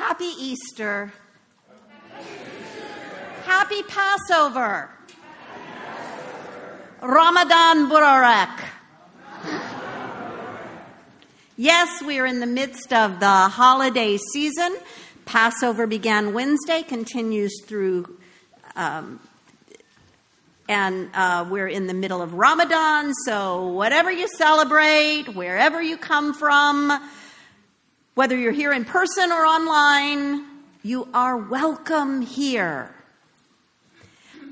Happy Easter. Happy Passover. Ramadan Mubarak. Yes, we are in the midst of the holiday season. Passover began Wednesday, continues through, um, and uh, we're in the middle of Ramadan. So, whatever you celebrate, wherever you come from, whether you're here in person or online, you are welcome here.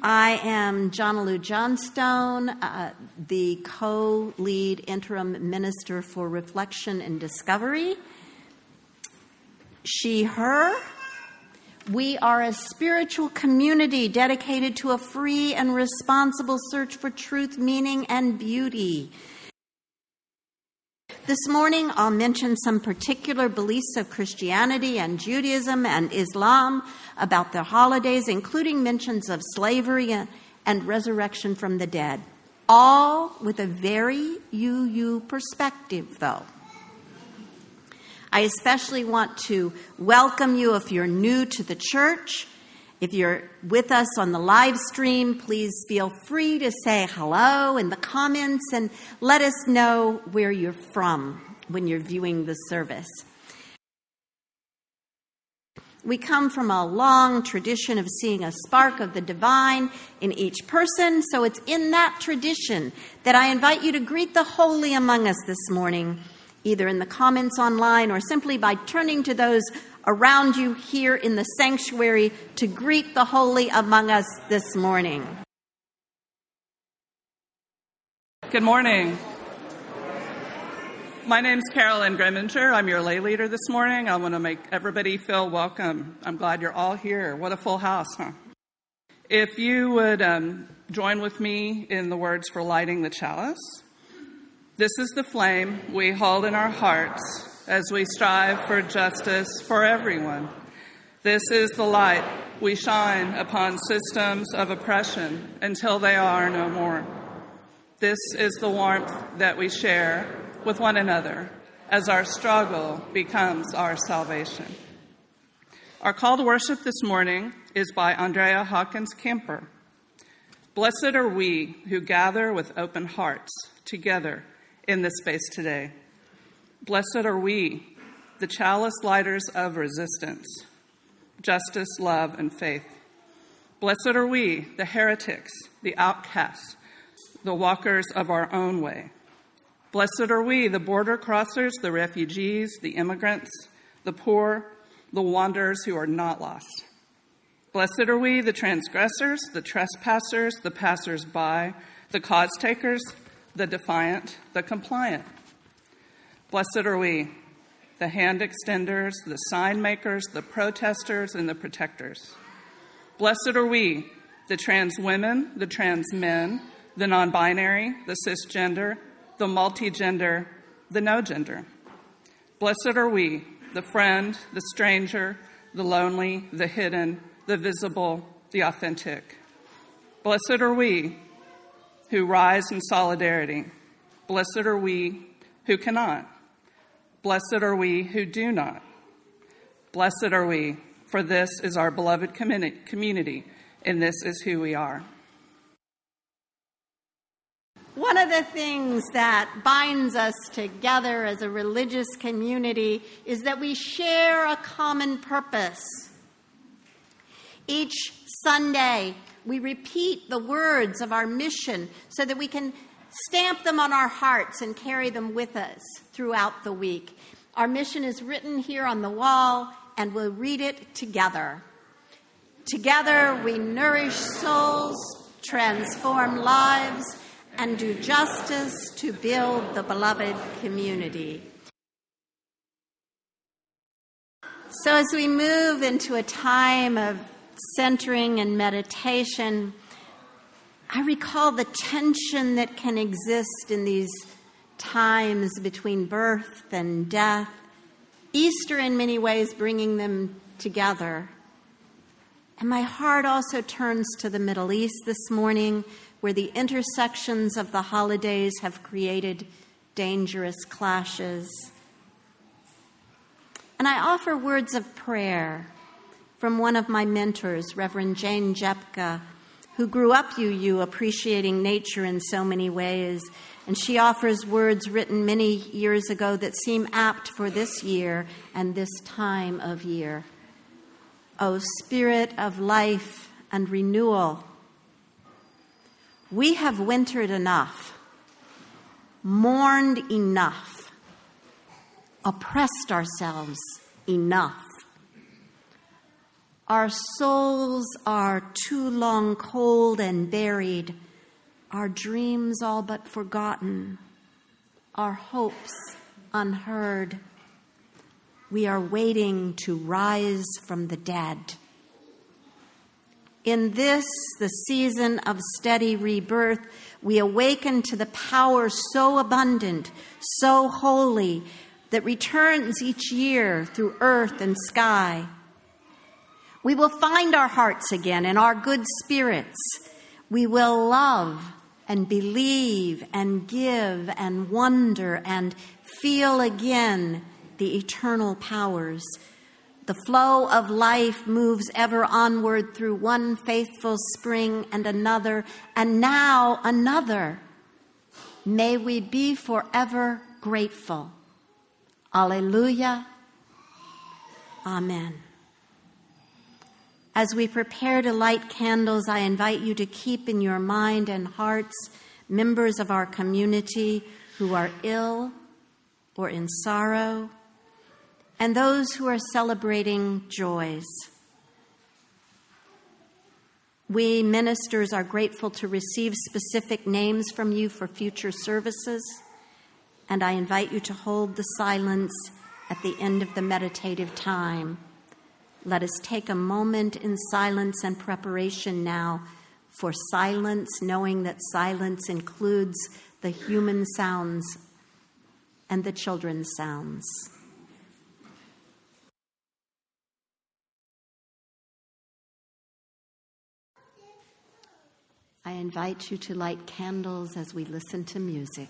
I am Jonalu Johnstone, uh, the co lead interim minister for reflection and discovery. She, her. We are a spiritual community dedicated to a free and responsible search for truth, meaning, and beauty. This morning, I'll mention some particular beliefs of Christianity and Judaism and Islam about their holidays, including mentions of slavery and resurrection from the dead, all with a very UU perspective, though. I especially want to welcome you if you're new to the church if you're with us on the live stream, please feel free to say hello in the comments and let us know where you're from when you're viewing the service. We come from a long tradition of seeing a spark of the divine in each person, so it's in that tradition that I invite you to greet the holy among us this morning, either in the comments online or simply by turning to those around you here in the sanctuary to greet the holy among us this morning. Good morning. My name's Carolyn Greminger. I'm your lay leader this morning. I want to make everybody feel welcome. I'm glad you're all here. What a full house, huh? If you would um, join with me in the words for lighting the chalice. This is the flame we hold in our hearts as we strive for justice for everyone. This is the light we shine upon systems of oppression until they are no more. This is the warmth that we share with one another as our struggle becomes our salvation. Our call to worship this morning is by Andrea Hawkins Kemper. Blessed are we who gather with open hearts together in this space today. Blessed are we, the chalice lighters of resistance, justice, love, and faith. Blessed are we, the heretics, the outcasts, the walkers of our own way. Blessed are we, the border crossers, the refugees, the immigrants, the poor, the wanderers who are not lost. Blessed are we, the transgressors, the trespassers, the passers by, the cause takers, the defiant, the compliant. Blessed are we, the hand extenders, the sign makers, the protesters, and the protectors. Blessed are we, the trans women, the trans men, the non binary, the cisgender, the multigender, the no gender. Blessed are we, the friend, the stranger, the lonely, the hidden, the visible, the authentic. Blessed are we who rise in solidarity. Blessed are we who cannot. Blessed are we who do not. Blessed are we, for this is our beloved community, and this is who we are. One of the things that binds us together as a religious community is that we share a common purpose. Each Sunday, we repeat the words of our mission so that we can stamp them on our hearts and carry them with us throughout the week. Our mission is written here on the wall, and we'll read it together. Together, we nourish souls, transform lives, and do justice to build the beloved community. So, as we move into a time of centering and meditation, I recall the tension that can exist in these times between birth and death, Easter in many ways bringing them together. And my heart also turns to the Middle East this morning, where the intersections of the holidays have created dangerous clashes. And I offer words of prayer from one of my mentors, Reverend Jane Rzepka, who grew up UU, appreciating nature in so many ways. And she offers words written many years ago that seem apt for this year and this time of year. O Spirit of life and renewal, we have wintered enough, mourned enough, oppressed ourselves enough. Our souls are too long cold and buried, our dreams all but forgotten, our hopes unheard. We are waiting to rise from the dead. In this, the season of steady rebirth, we awaken to the power so abundant, so holy, that returns each year through earth and sky we will find our hearts again and our good spirits. We will love and believe and give and wonder and feel again the eternal powers. The flow of life moves ever onward through one faithful spring and another, and now another. May we be forever grateful. Alleluia. Amen. As we prepare to light candles, I invite you to keep in your mind and hearts members of our community who are ill or in sorrow, and those who are celebrating joys. We ministers are grateful to receive specific names from you for future services, and I invite you to hold the silence at the end of the meditative time. Let us take a moment in silence and preparation now for silence, knowing that silence includes the human sounds and the children's sounds. I invite you to light candles as we listen to music.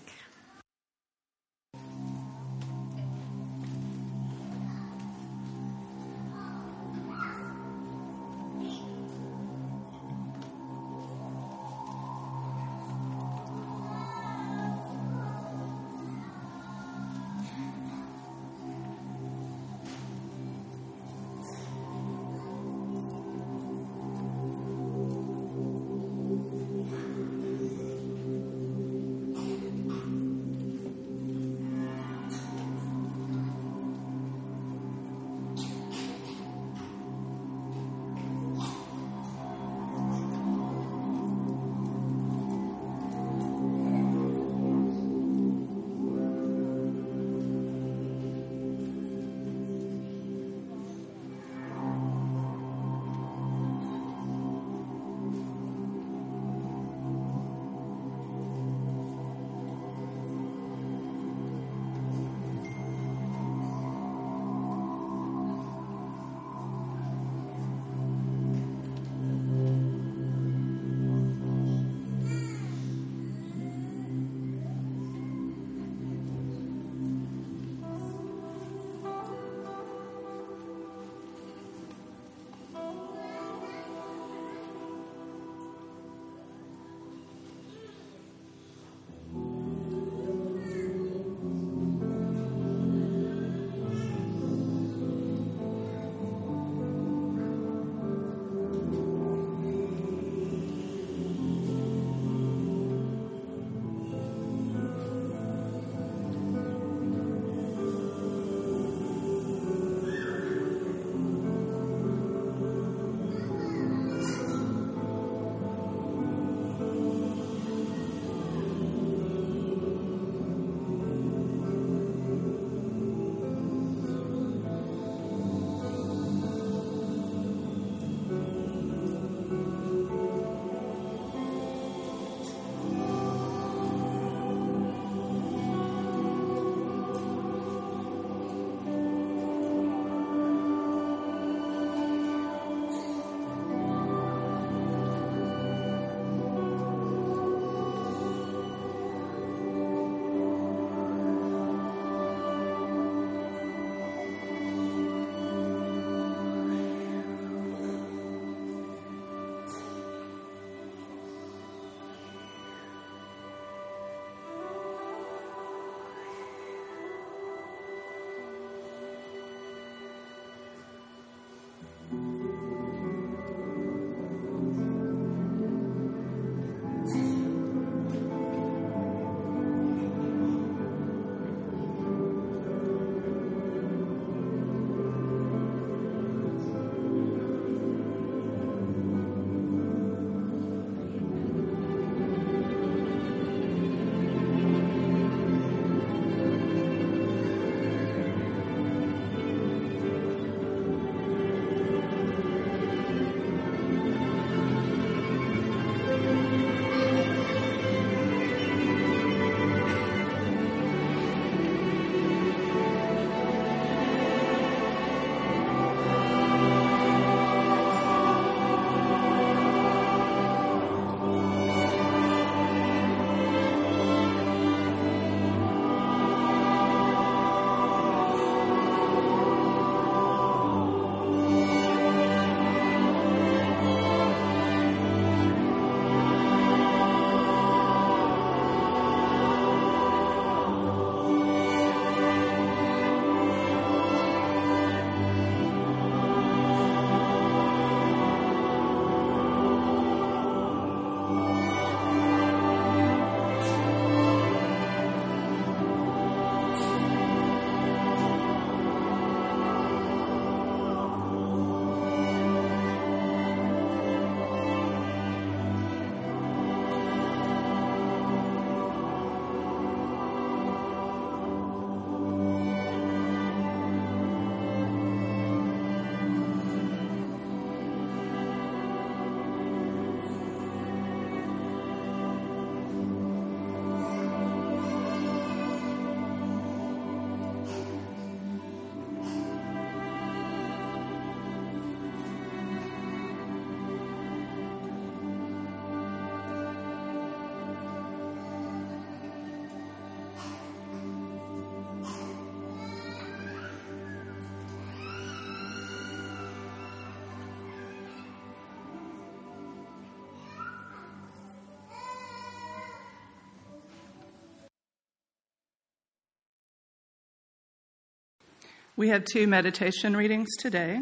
We have two meditation readings today.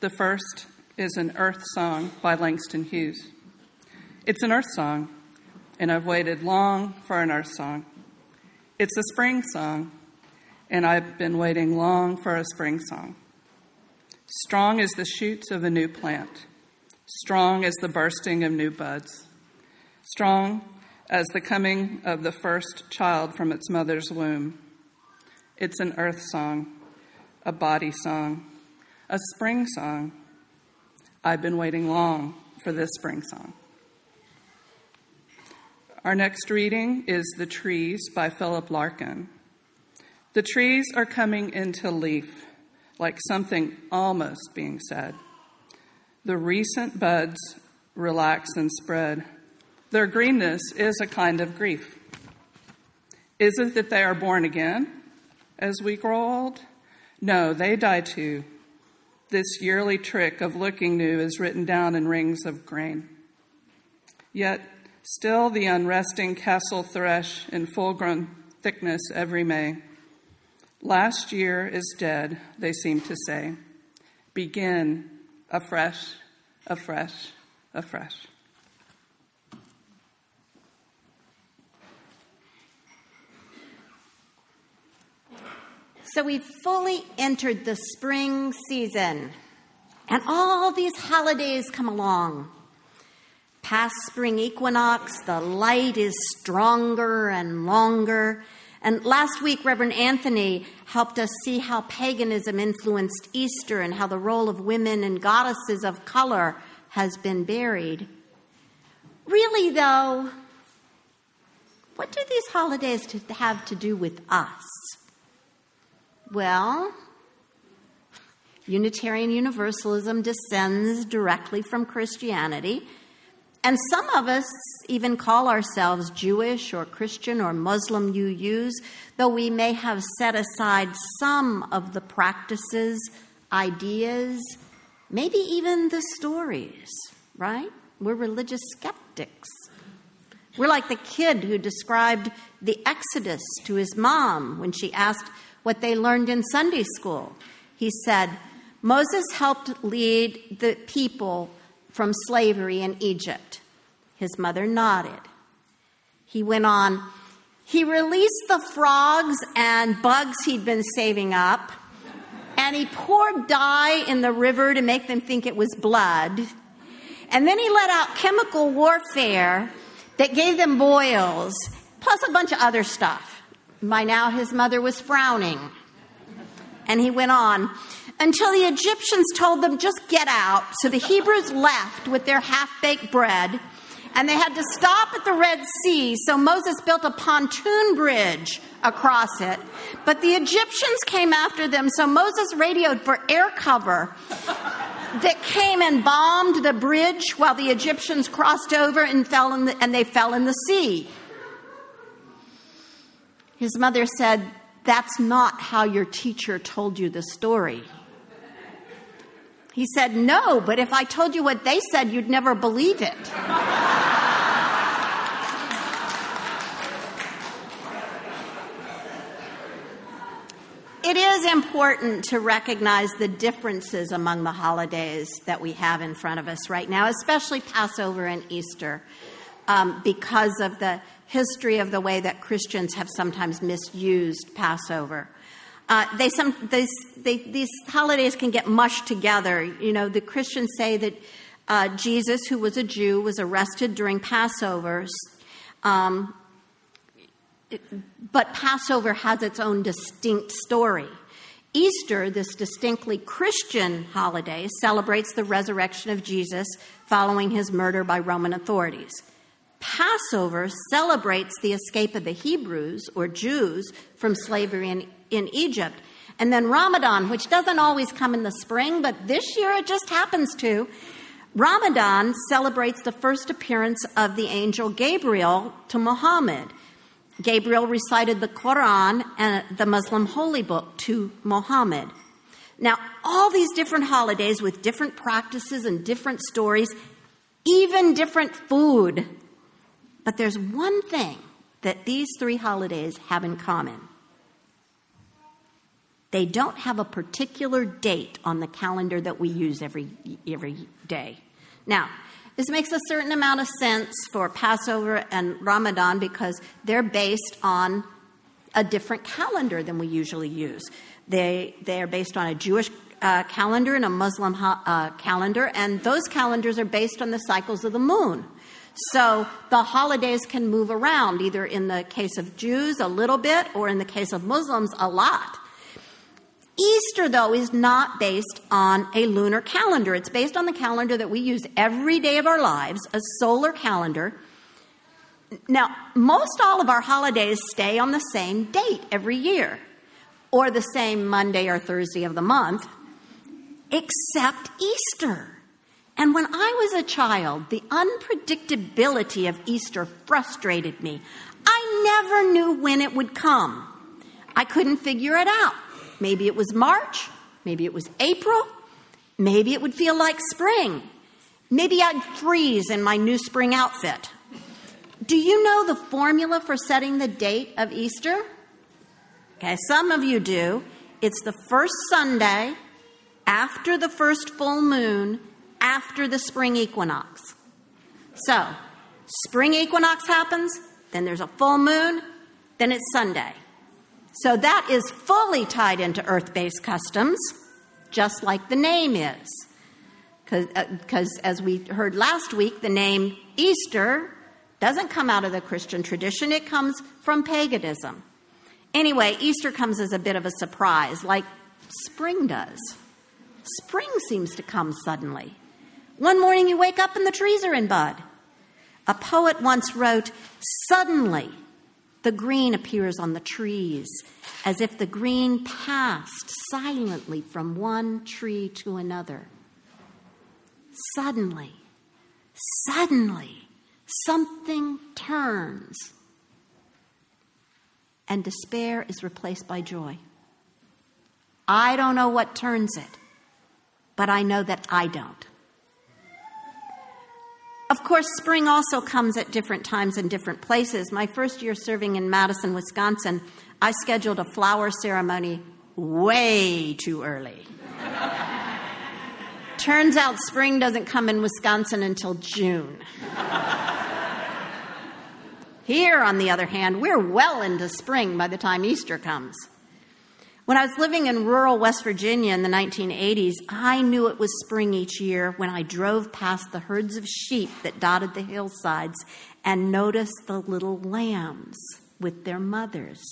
The first is an Earth Song by Langston Hughes. It's an Earth Song, and I've waited long for an Earth Song. It's a spring song, and I've been waiting long for a spring song. Strong as the shoots of a new plant, strong as the bursting of new buds, strong as the coming of the first child from its mother's womb. It's an earth song, a body song, a spring song. I've been waiting long for this spring song. Our next reading is The Trees by Philip Larkin. The trees are coming into leaf, like something almost being said. The recent buds relax and spread. Their greenness is a kind of grief. Is it that they are born again as we grow old? No, they die too. This yearly trick of looking new is written down in rings of grain. Yet Still the unresting castle thrush in full grown thickness every May. Last year is dead, they seem to say. Begin afresh, afresh, afresh. So we've fully entered the spring season, and all these holidays come along past spring equinox, the light is stronger and longer. And last week, Reverend Anthony helped us see how paganism influenced Easter and how the role of women and goddesses of color has been buried. Really, though, what do these holidays have to do with us? Well, Unitarian Universalism descends directly from Christianity and some of us even call ourselves Jewish or Christian or Muslim UUs, though we may have set aside some of the practices, ideas, maybe even the stories, right? We're religious skeptics. We're like the kid who described the Exodus to his mom when she asked what they learned in Sunday school. He said, Moses helped lead the people from slavery in Egypt. His mother nodded. He went on, he released the frogs and bugs he'd been saving up, and he poured dye in the river to make them think it was blood. And then he let out chemical warfare that gave them boils, plus a bunch of other stuff. By now, his mother was frowning. And he went on until the Egyptians told them, just get out. So the Hebrews left with their half baked bread, and they had to stop at the Red Sea. So Moses built a pontoon bridge across it. But the Egyptians came after them, so Moses radioed for air cover that came and bombed the bridge while the Egyptians crossed over and fell in the, and they fell in the sea. His mother said, That's not how your teacher told you the story. He said, No, but if I told you what they said, you'd never believe it. it is important to recognize the differences among the holidays that we have in front of us right now, especially Passover and Easter, um, because of the history of the way that Christians have sometimes misused Passover. Uh, they some they, they, these holidays can get mushed together. You know, the Christians say that uh, Jesus, who was a Jew, was arrested during Passover. Um, but Passover has its own distinct story. Easter, this distinctly Christian holiday, celebrates the resurrection of Jesus following his murder by Roman authorities. Passover celebrates the escape of the Hebrews or Jews from slavery in, in Egypt. And then Ramadan, which doesn't always come in the spring, but this year it just happens to. Ramadan celebrates the first appearance of the angel Gabriel to Muhammad. Gabriel recited the Quran and the Muslim holy book to Muhammad. Now, all these different holidays with different practices and different stories, even different food. But there's one thing that these three holidays have in common They don't have a particular date on the calendar that we use every, every day. Now, this makes a certain amount of sense for Passover and Ramadan because they're based on a different calendar than we usually use. They, they are based on a Jewish uh, calendar and a Muslim uh, calendar, and those calendars are based on the cycles of the moon. So the holidays can move around, either in the case of Jews, a little bit, or in the case of Muslims, a lot. Easter, though, is not based on a lunar calendar. It's based on the calendar that we use every day of our lives, a solar calendar. Now, most all of our holidays stay on the same date every year, or the same Monday or Thursday of the month, except Easter. And when I was a child, the unpredictability of Easter frustrated me. I never knew when it would come. I couldn't figure it out. Maybe it was March. Maybe it was April. Maybe it would feel like spring. Maybe I'd freeze in my new spring outfit. Do you know the formula for setting the date of Easter? Okay, some of you do. It's the first Sunday after the first full moon after the spring equinox. So, spring equinox happens, then there's a full moon, then it's Sunday. So that is fully tied into earth based customs, just like the name is. Because, uh, as we heard last week, the name Easter doesn't come out of the Christian tradition, it comes from paganism. Anyway, Easter comes as a bit of a surprise, like spring does. Spring seems to come suddenly. One morning you wake up and the trees are in bud. A poet once wrote, Suddenly, the green appears on the trees, as if the green passed silently from one tree to another. Suddenly, suddenly, something turns, and despair is replaced by joy. I don't know what turns it, but I know that I don't. Of course, spring also comes at different times and different places. My first year serving in Madison, Wisconsin, I scheduled a flower ceremony way too early. Turns out spring doesn't come in Wisconsin until June. Here, on the other hand, we're well into spring by the time Easter comes. When I was living in rural West Virginia in the 1980s, I knew it was spring each year when I drove past the herds of sheep that dotted the hillsides and noticed the little lambs with their mothers.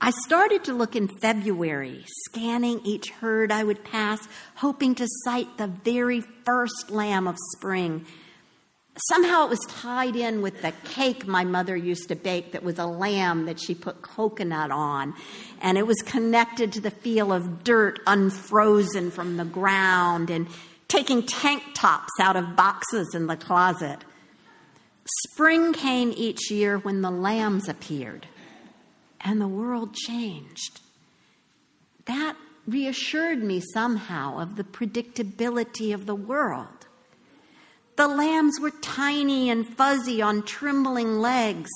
I started to look in February, scanning each herd I would pass, hoping to sight the very first lamb of spring somehow it was tied in with the cake my mother used to bake that was a lamb that she put coconut on. And it was connected to the feel of dirt unfrozen from the ground and taking tank tops out of boxes in the closet. Spring came each year when the lambs appeared and the world changed. That reassured me somehow of the predictability of the world. The lambs were tiny and fuzzy on trembling legs.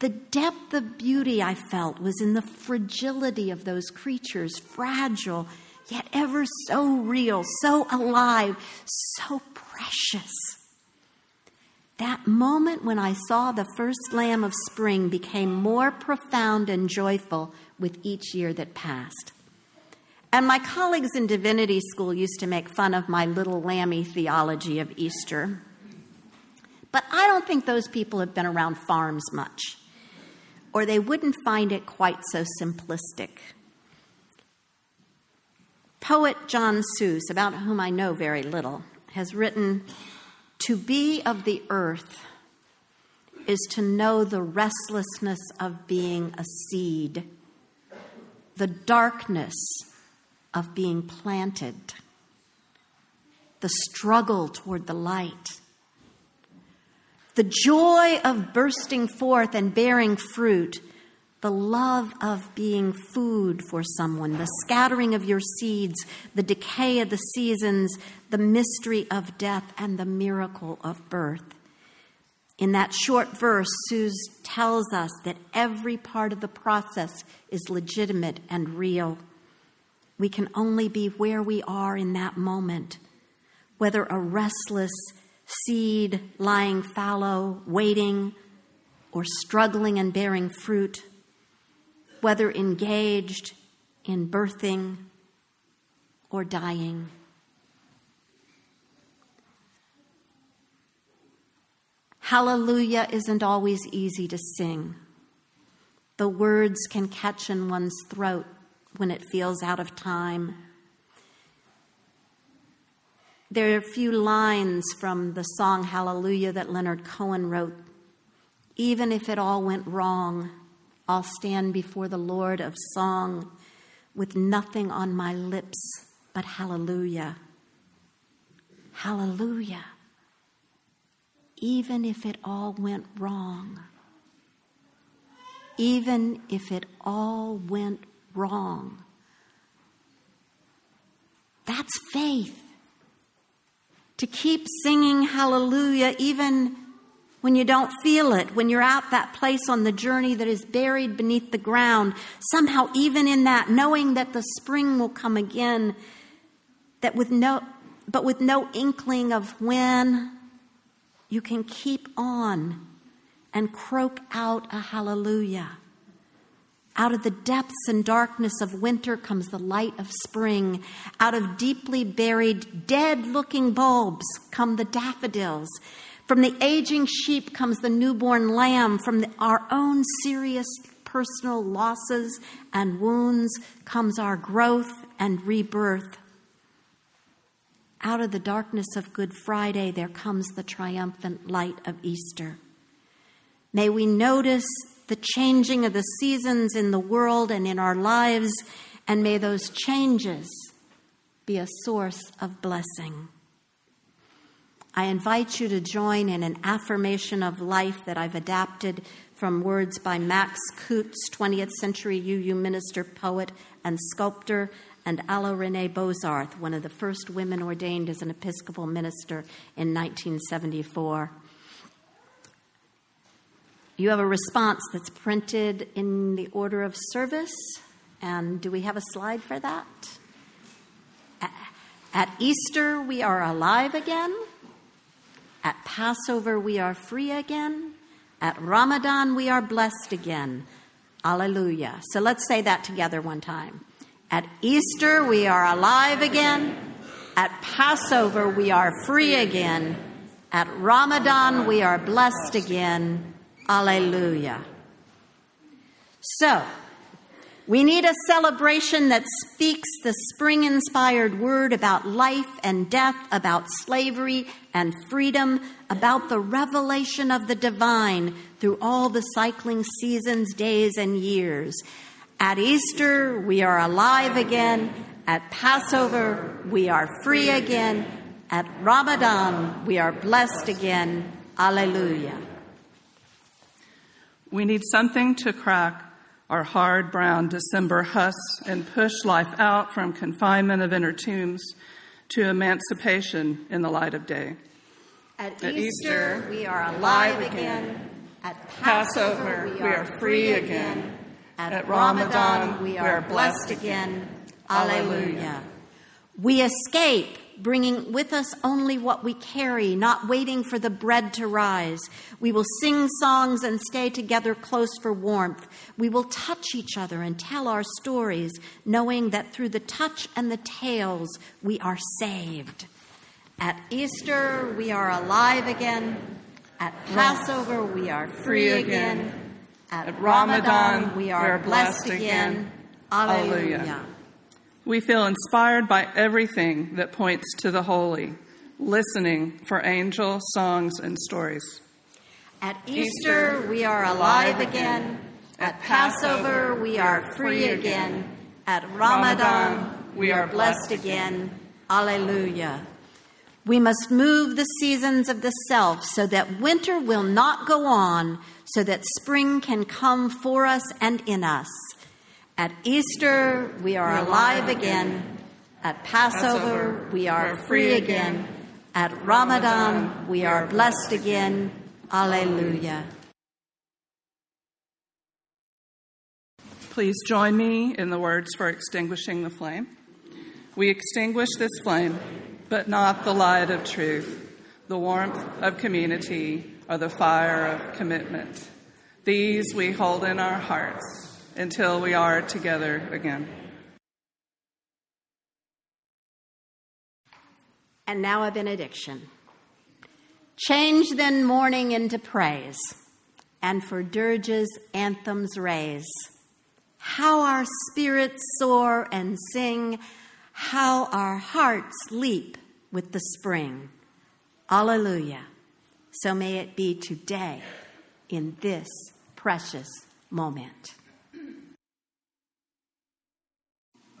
The depth of beauty I felt was in the fragility of those creatures, fragile, yet ever so real, so alive, so precious. That moment when I saw the first lamb of spring became more profound and joyful with each year that passed. And my colleagues in divinity school used to make fun of my little lammy theology of Easter. But I don't think those people have been around farms much, or they wouldn't find it quite so simplistic. Poet John Soos, about whom I know very little, has written To be of the earth is to know the restlessness of being a seed, the darkness of being planted, the struggle toward the light, the joy of bursting forth and bearing fruit, the love of being food for someone, the scattering of your seeds, the decay of the seasons, the mystery of death, and the miracle of birth. In that short verse, Soos tells us that every part of the process is legitimate and real. We can only be where we are in that moment, whether a restless seed lying fallow, waiting, or struggling and bearing fruit, whether engaged in birthing or dying. Hallelujah isn't always easy to sing. The words can catch in one's throat when it feels out of time. There are a few lines from the song Hallelujah that Leonard Cohen wrote. Even if it all went wrong, I'll stand before the Lord of song with nothing on my lips but hallelujah. Hallelujah. Even if it all went wrong. Even if it all went wrong. That's faith. To keep singing hallelujah even when you don't feel it, when you're at that place on the journey that is buried beneath the ground, somehow, even in that, knowing that the spring will come again, that with no, but with no inkling of when, you can keep on and croak out a hallelujah. Out of the depths and darkness of winter comes the light of spring. Out of deeply buried, dead looking bulbs come the daffodils. From the aging sheep comes the newborn lamb. From the, our own serious personal losses and wounds comes our growth and rebirth. Out of the darkness of Good Friday, there comes the triumphant light of Easter. May we notice the changing of the seasons in the world and in our lives, and may those changes be a source of blessing. I invite you to join in an affirmation of life that I've adapted from words by Max Coots, 20th century UU minister, poet, and sculptor, and Alla Renee Bozarth, one of the first women ordained as an Episcopal minister in 1974. You have a response that's printed in the order of service. And do we have a slide for that? At Easter, we are alive again. At Passover, we are free again. At Ramadan, we are blessed again. Alleluia. So let's say that together one time. At Easter, we are alive again. At Passover, we are free again. At Ramadan, we are blessed again. Alleluia. So, we need a celebration that speaks the spring inspired word about life and death, about slavery and freedom, about the revelation of the divine through all the cycling seasons, days, and years. At Easter, we are alive again. At Passover, we are free again. At Ramadan, we are blessed again. Alleluia. We need something to crack our hard brown December husk and push life out from confinement of inner tombs to emancipation in the light of day. At, At Easter, Easter, we are alive again. At Passover, we are free again. At, At Ramadan, we are blessed again. Alleluia. We escape bringing with us only what we carry, not waiting for the bread to rise. We will sing songs and stay together close for warmth. We will touch each other and tell our stories, knowing that through the touch and the tales, we are saved. At Easter, we are alive again. At Passover, we are free again. At Ramadan, we are blessed again. Alleluia. We feel inspired by everything that points to the holy, listening for angel songs and stories. At Easter, we are alive again. At Passover, we are free again. At Ramadan, we are blessed again. Alleluia. We must move the seasons of the self so that winter will not go on, so that spring can come for us and in us. At Easter, we are alive again. At Passover, we are free again. At Ramadan, we are blessed again. Alleluia. Please join me in the words for extinguishing the flame. We extinguish this flame, but not the light of truth, the warmth of community, or the fire of commitment. These we hold in our hearts until we are together again. And now a benediction. Change then mourning into praise, and for dirges anthems raise how our spirits soar and sing, how our hearts leap with the spring. Alleluia. So may it be today in this precious moment.